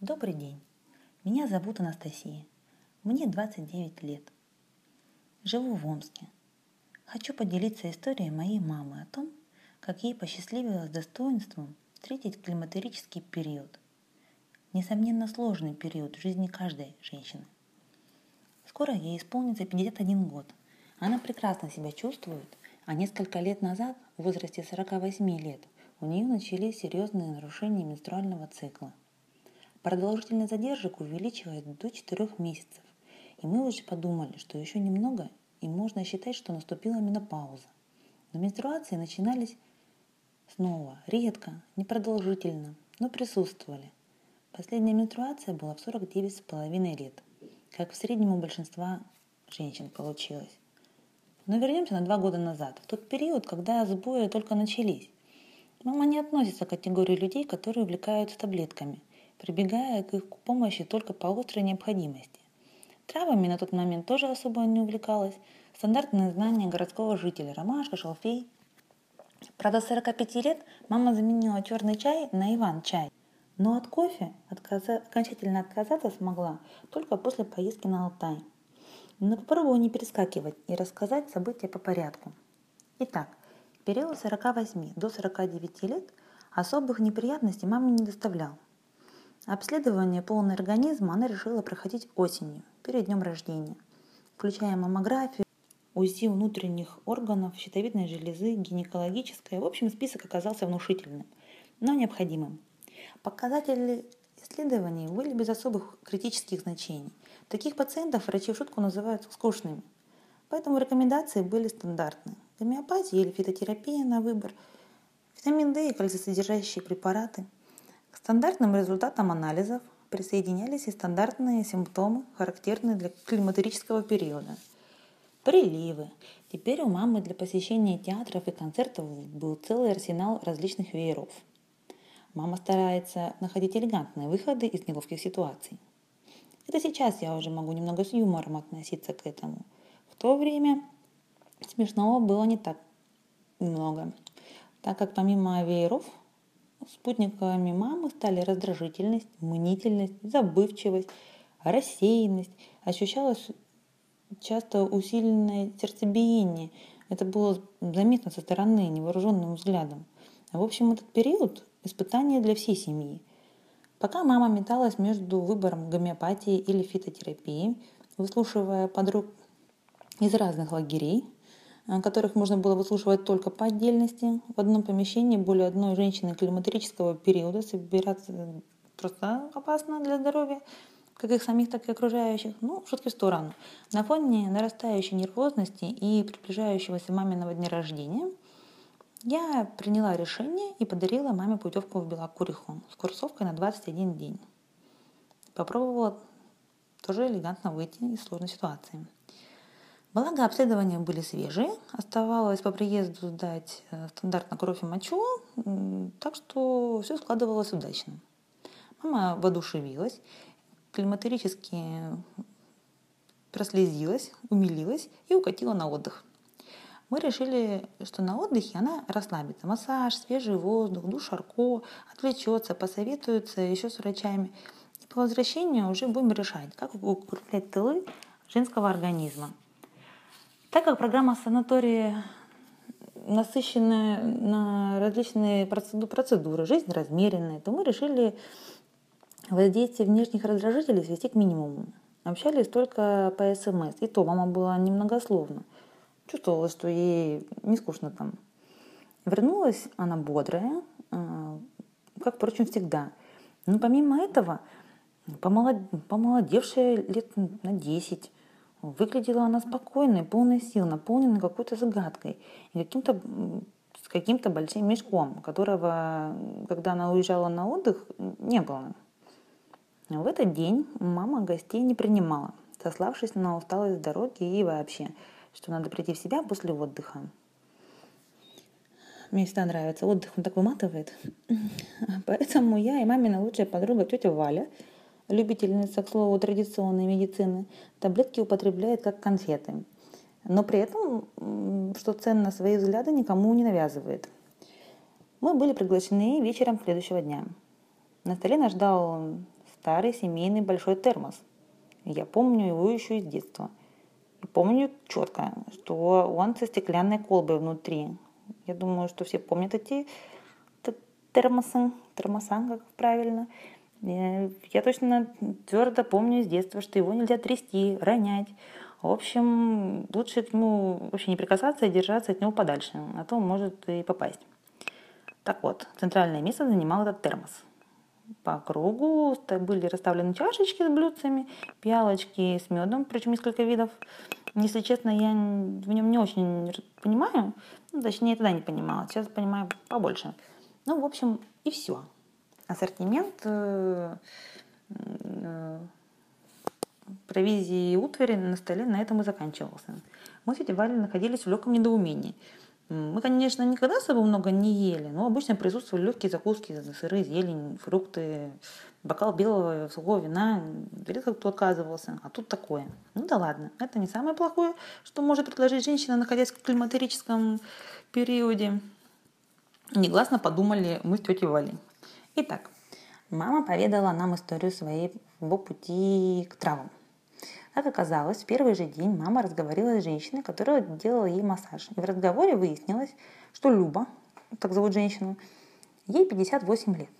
Добрый день. Меня зовут Анастасия. Мне 29 лет. Живу в Омске. Хочу поделиться историей моей мамы о том, как ей посчастливилось достоинством встретить климатерический период. Несомненно, сложный период в жизни каждой женщины. Скоро ей исполнится 51 год. Она прекрасно себя чувствует, а несколько лет назад, в возрасте 48 лет, у нее начались серьезные нарушения менструального цикла. Продолжительность задержек увеличилась до 4 месяцев, и мы уже подумали, что еще немного, и можно считать, что наступила менопауза. Но менструации начинались снова, редко, непродолжительно, но присутствовали. Последняя менструация была в 49,5 лет, как в среднем у большинства женщин получилось. Но вернемся на два года назад, в тот период, когда сбои только начались. Мама не относится к категории людей, которые увлекаются таблетками, прибегая к их помощи только по острой необходимости. Травами на тот момент тоже особо не увлекалась. Стандартные знания городского жителя – ромашка, шалфей. Правда, 45 лет мама заменила черный чай на Иван-чай. Но от кофе отказа... окончательно отказаться смогла только после поездки на Алтай. Но попробую не перескакивать и рассказать события по порядку. Итак, период 48 до 49 лет особых неприятностей маме не доставлял. Обследование полного организма она решила проходить осенью, перед днем рождения, включая маммографию, УЗИ внутренних органов, щитовидной железы, гинекологическое. В общем, список оказался внушительным, но необходимым. Показатели исследований были без особых критических значений. Таких пациентов врачи в шутку называют скучными. Поэтому рекомендации были стандартные гомеопатия или фитотерапия на выбор, витамин D и кальцисодержащие препараты. К стандартным результатам анализов присоединялись и стандартные симптомы, характерные для климатерического периода. Приливы. Теперь у мамы для посещения театров и концертов был целый арсенал различных вееров. Мама старается находить элегантные выходы из неловких ситуаций. Это сейчас я уже могу немного с юмором относиться к этому. В то время Смешного было не так много, так как помимо вееров спутниками мамы стали раздражительность, мнительность, забывчивость, рассеянность. Ощущалось часто усиленное сердцебиение. Это было заметно со стороны, невооруженным взглядом. В общем, этот период – испытание для всей семьи. Пока мама металась между выбором гомеопатии или фитотерапии, выслушивая подруг из разных лагерей – которых можно было выслушивать только по отдельности. В одном помещении более одной женщины климатерического периода собираться просто опасно для здоровья, как их самих, так и окружающих. Ну, шутки в сторону. На фоне нарастающей нервозности и приближающегося маминого дня рождения я приняла решение и подарила маме путевку в Белокуриху с курсовкой на 21 день. Попробовала тоже элегантно выйти из сложной ситуации. Благо обследования были свежие, оставалось по приезду сдать э, стандартно кровь и мочу, так что все складывалось удачно. Мама воодушевилась, климатерически прослезилась, умилилась и укатила на отдых. Мы решили, что на отдыхе она расслабится. Массаж, свежий воздух, душ Арко, отвлечется, посоветуется еще с врачами. И по возвращению уже будем решать, как укреплять тылы женского организма. Так как программа санатория насыщенная на различные процедуры, жизнь размеренная, то мы решили воздействие внешних раздражителей свести к минимуму. Общались только по СМС. И то мама была немногословна. Чувствовала, что ей не скучно там. Вернулась она бодрая, а, как, впрочем, всегда. Но помимо этого, помолодевшая лет на 10, Выглядела она спокойной, полной сил, наполненной какой-то загадкой и каким-то с каким-то большим мешком, которого, когда она уезжала на отдых, не было. В этот день мама гостей не принимала, сославшись на усталость дороги и вообще, что надо прийти в себя после отдыха. Мне всегда нравится отдых, он так выматывает. Поэтому я и мамина лучшая подруга тетя Валя – любительница, к слову, традиционной медицины, таблетки употребляет как конфеты. Но при этом, что ценно, свои взгляды никому не навязывает. Мы были приглашены вечером следующего дня. На столе нас ждал старый семейный большой термос. Я помню его еще из детства. И помню четко, что он со стеклянной колбой внутри. Я думаю, что все помнят эти термосы, термосан, как правильно. Я точно твердо помню из детства, что его нельзя трясти, ронять. В общем, лучше к нему вообще не прикасаться и держаться от него подальше, а то может и попасть. Так вот, центральное место занимал этот термос. По кругу были расставлены чашечки с блюдцами, пиалочки с медом, причем несколько видов. Если честно, я в нем не очень понимаю, ну, точнее, тогда не понимала, сейчас понимаю побольше. Ну, в общем, и все. Ассортимент э, э, провизии и утвари на столе на этом и заканчивался. Мы с Валей находились в легком недоумении. Мы, конечно, никогда особо много не ели, но обычно присутствовали легкие закуски, сыры, зелень, фрукты, бокал белого сухого вина. Редко кто отказывался, а тут такое. Ну да ладно, это не самое плохое, что может предложить женщина, находясь в климатерическом периоде. Негласно подумали мы с тетей Валей. Итак, мама поведала нам историю своего пути к травам. Как оказалось, в первый же день мама разговаривала с женщиной, которая делала ей массаж. И в разговоре выяснилось, что Люба, так зовут женщину, ей 58 лет.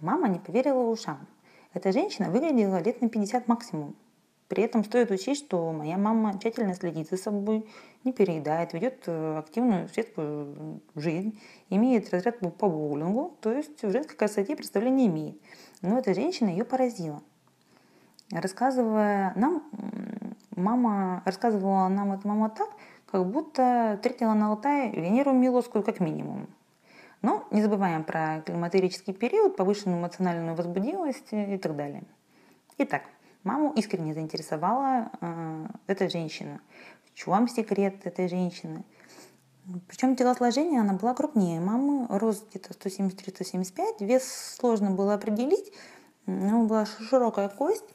Мама не поверила ушам. Эта женщина выглядела лет на 50 максимум. При этом стоит учесть, что моя мама тщательно следит за собой, не переедает, ведет э, активную светскую жизнь, имеет разряд по боулингу, то есть в женской красоте представления имеет. Но эта женщина ее поразила. Рассказывая нам, мама рассказывала нам эта мама так, как будто встретила на Алтае Венеру Милоскую как минимум. Но не забываем про климатерический период, повышенную эмоциональную возбудимость и так далее. Итак, Маму искренне заинтересовала э, эта женщина. В чем секрет этой женщины? Причем телосложение она была крупнее мамы, рост где-то 173-175, вес сложно было определить, но была широкая кость,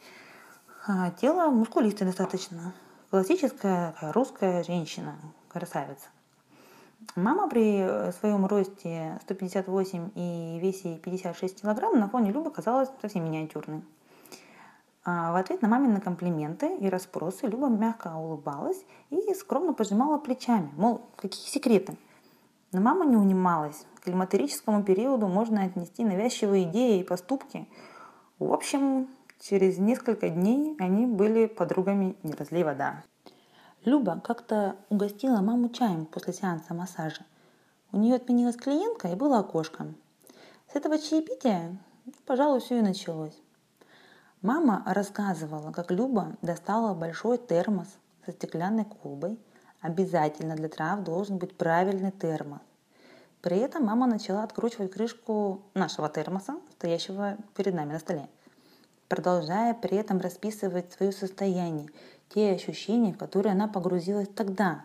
а тело мускулистое достаточно. Классическая русская женщина, красавица. Мама при своем росте 158 и весе 56 килограмм на фоне Любы казалась совсем миниатюрной. А в ответ на мамины комплименты и расспросы Люба мягко улыбалась и скромно пожимала плечами, мол, какие секреты. Но мама не унималась. К климатерическому периоду можно отнести навязчивые идеи и поступки. В общем, через несколько дней они были подругами «Не разлей вода». Люба как-то угостила маму чаем после сеанса массажа. У нее отменилась клиентка и было окошко. С этого чаепития, пожалуй, все и началось. Мама рассказывала, как Люба достала большой термос со стеклянной колбой. Обязательно для трав должен быть правильный термос. При этом мама начала откручивать крышку нашего термоса, стоящего перед нами на столе, продолжая при этом расписывать свое состояние, те ощущения, в которые она погрузилась тогда,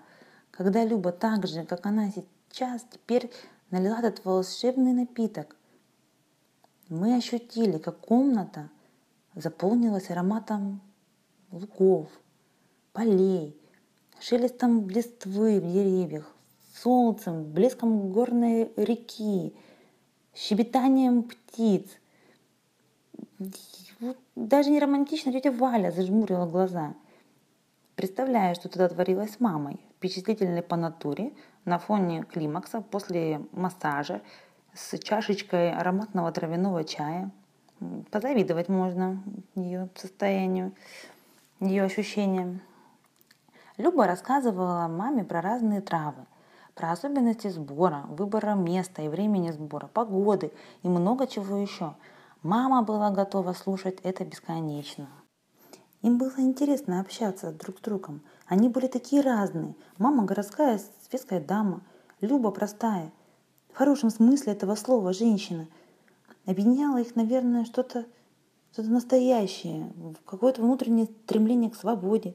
когда Люба так же, как она сейчас, теперь налила этот волшебный напиток. Мы ощутили, как комната – заполнилась ароматом лугов, полей, шелестом листвы в деревьях, солнцем, блеском горной реки, щебетанием птиц. Даже не романтично тетя Валя зажмурила глаза, представляя, что тогда творилось с мамой, впечатлительной по натуре, на фоне климакса после массажа, с чашечкой ароматного травяного чая – позавидовать можно ее состоянию, ее ощущениям. Люба рассказывала маме про разные травы, про особенности сбора, выбора места и времени сбора, погоды и много чего еще. Мама была готова слушать это бесконечно. Им было интересно общаться друг с другом. Они были такие разные. Мама городская светская дама, Люба простая. В хорошем смысле этого слова женщина – Объединяло их, наверное, что-то что настоящее, какое-то внутреннее стремление к свободе,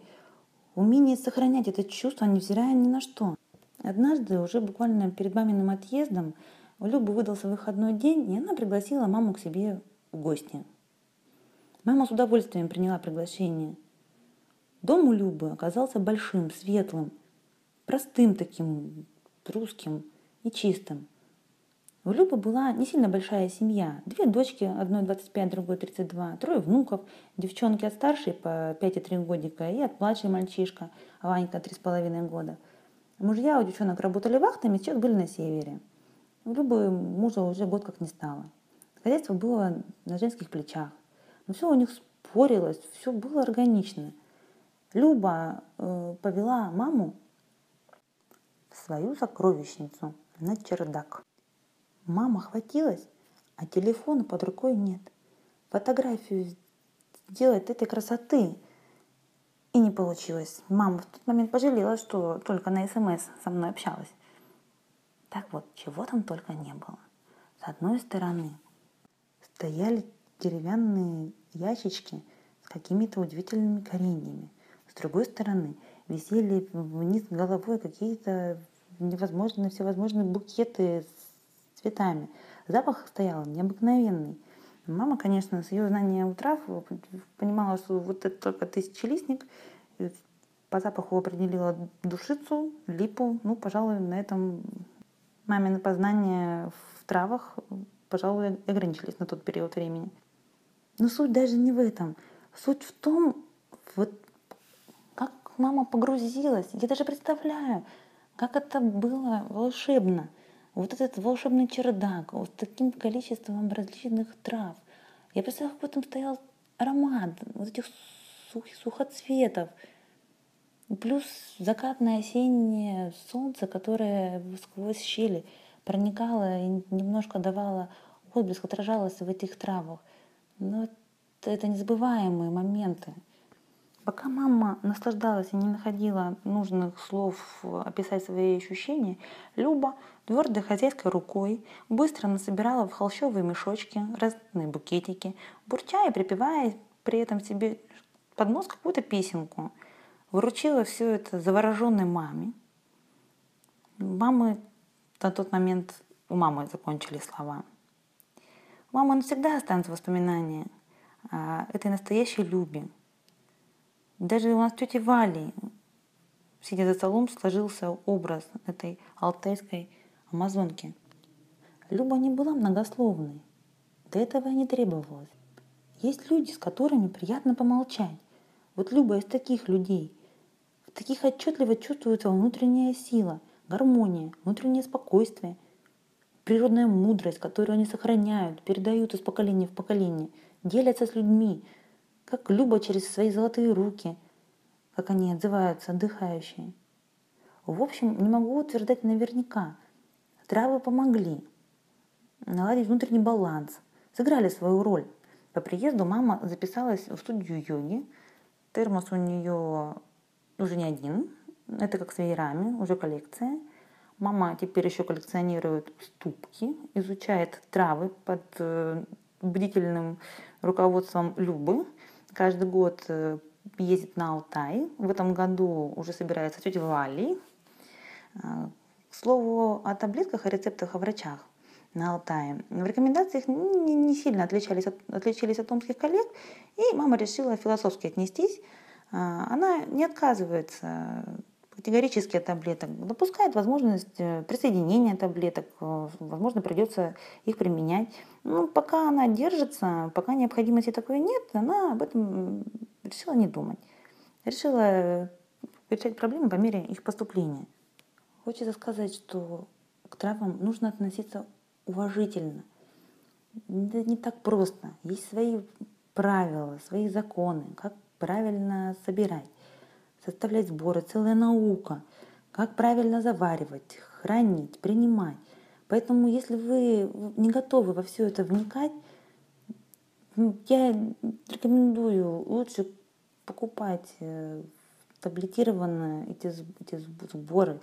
умение сохранять это чувство, невзирая ни на что. Однажды, уже буквально перед маминым отъездом, у Любы выдался выходной день, и она пригласила маму к себе в гости. Мама с удовольствием приняла приглашение. Дом у Любы оказался большим, светлым, простым таким, русским и чистым. У Любы была не сильно большая семья. Две дочки, одной 25, другой 32, трое внуков, девчонки от старшей по 5 и 3 годика и от младшей мальчишка, Ванька 3,5 года. Мужья у девчонок работали вахтами, сейчас были на севере. У Любы мужа уже год как не стало. Хозяйство было на женских плечах. Но все у них спорилось, все было органично. Люба э, повела маму в свою сокровищницу на чердак. Мама хватилась, а телефона под рукой нет. Фотографию сделать этой красоты и не получилось. Мама в тот момент пожалела, что только на СМС со мной общалась. Так вот, чего там только не было. С одной стороны стояли деревянные ящички с какими-то удивительными кореньями. С другой стороны висели вниз головой какие-то невозможные, всевозможные букеты цветами. Запах стоял необыкновенный. Мама, конечно, с ее знанием трав понимала, что вот это только тысячелистник. По запаху определила душицу, липу. Ну, пожалуй, на этом мамины познания в травах, пожалуй, ограничились на тот период времени. Но суть даже не в этом. Суть в том, вот как мама погрузилась. Я даже представляю, как это было волшебно – вот этот волшебный чердак, вот таким количеством различных трав. Я представляю, как в этом стоял аромат вот этих сух, сухоцветов. Плюс закатное осеннее солнце, которое сквозь щели проникало и немножко давало отблеск, отражалось в этих травах. Но это незабываемые моменты. Пока мама наслаждалась и не находила нужных слов описать свои ощущения, Люба твердой хозяйской рукой быстро насобирала в холщовые мешочки разные букетики, бурча и припевая при этом себе под нос какую-то песенку. Выручила все это завороженной маме. Мамы на тот момент у мамы закончили слова. У мамы навсегда останутся воспоминания о этой настоящей Любе, даже у нас тети Вали, сидя за столом, сложился образ этой алтайской амазонки. Люба не была многословной. До этого и не требовалось. Есть люди, с которыми приятно помолчать. Вот Люба из таких людей. В таких отчетливо чувствуется внутренняя сила, гармония, внутреннее спокойствие, природная мудрость, которую они сохраняют, передают из поколения в поколение, делятся с людьми, как Люба через свои золотые руки, как они отзываются, отдыхающие. В общем, не могу утверждать наверняка. Травы помогли наладить внутренний баланс, сыграли свою роль. По приезду мама записалась в студию йоги. Термос у нее уже не один, это как с веерами, уже коллекция. Мама теперь еще коллекционирует ступки, изучает травы под э, бдительным руководством Любы каждый год э, ездит на Алтай. В этом году уже собирается тетя Вали. Э, к слову о таблетках, о рецептах, о врачах на Алтае. В рекомендациях не, сильно отличались от, отличились от томских коллег, и мама решила философски отнестись. Э, она не отказывается категорически от таблеток, допускает возможность э, присоединения таблеток, э, возможно, придется их применять. Но пока она держится, пока необходимости такой нет, она об этом решила не думать. Решила решать проблемы по мере их поступления. Хочется сказать, что к травам нужно относиться уважительно. Это не так просто. Есть свои правила, свои законы, как правильно собирать составлять сборы, целая наука, как правильно заваривать, хранить, принимать. Поэтому, если вы не готовы во все это вникать, я рекомендую лучше покупать э, таблетированные эти, эти сборы,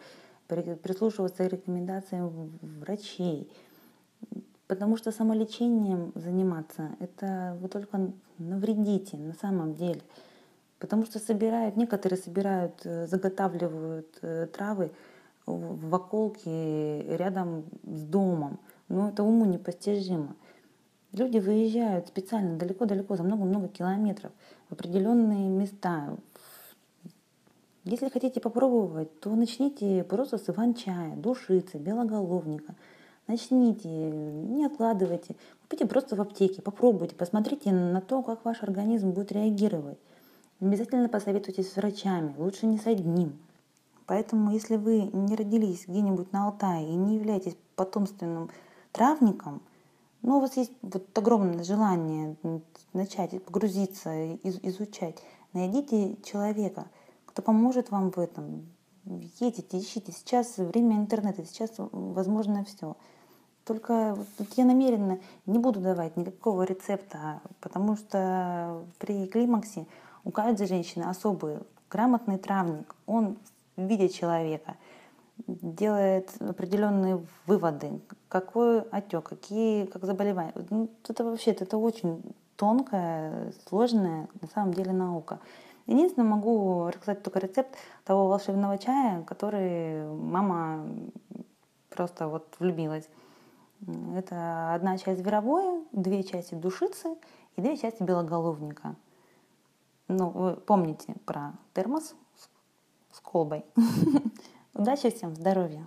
прислушиваться к рекомендациям врачей. Потому что самолечением заниматься, это вы только навредите на самом деле. Потому что собирают, некоторые собирают, э, заготавливают э, травы в околке рядом с домом. Но это уму непостижимо. Люди выезжают специально далеко-далеко, за много-много километров, в определенные места. Если хотите попробовать, то начните просто с иван-чая, душицы, белоголовника. Начните, не откладывайте. Купите просто в аптеке, попробуйте, посмотрите на то, как ваш организм будет реагировать. Обязательно посоветуйтесь с врачами, лучше не с одним. Поэтому, если вы не родились где-нибудь на Алтае и не являетесь потомственным травником, но у вас есть вот огромное желание начать погрузиться, изучать, найдите человека, кто поможет вам в этом. Едете, ищите. Сейчас время интернета, сейчас возможно все. Только вот я намеренно не буду давать никакого рецепта, потому что при климаксе у каждой женщины особый грамотный травник. Он видит человека, делает определенные выводы, какой отек, какие как заболевания. Ну, это вообще это очень тонкая, сложная на самом деле наука. Единственное, могу рассказать только рецепт того волшебного чая, который мама просто вот влюбилась. Это одна часть зверовое, две части душицы и две части белоголовника. Ну, вы помните про термос с колбой. Удачи всем, здоровья!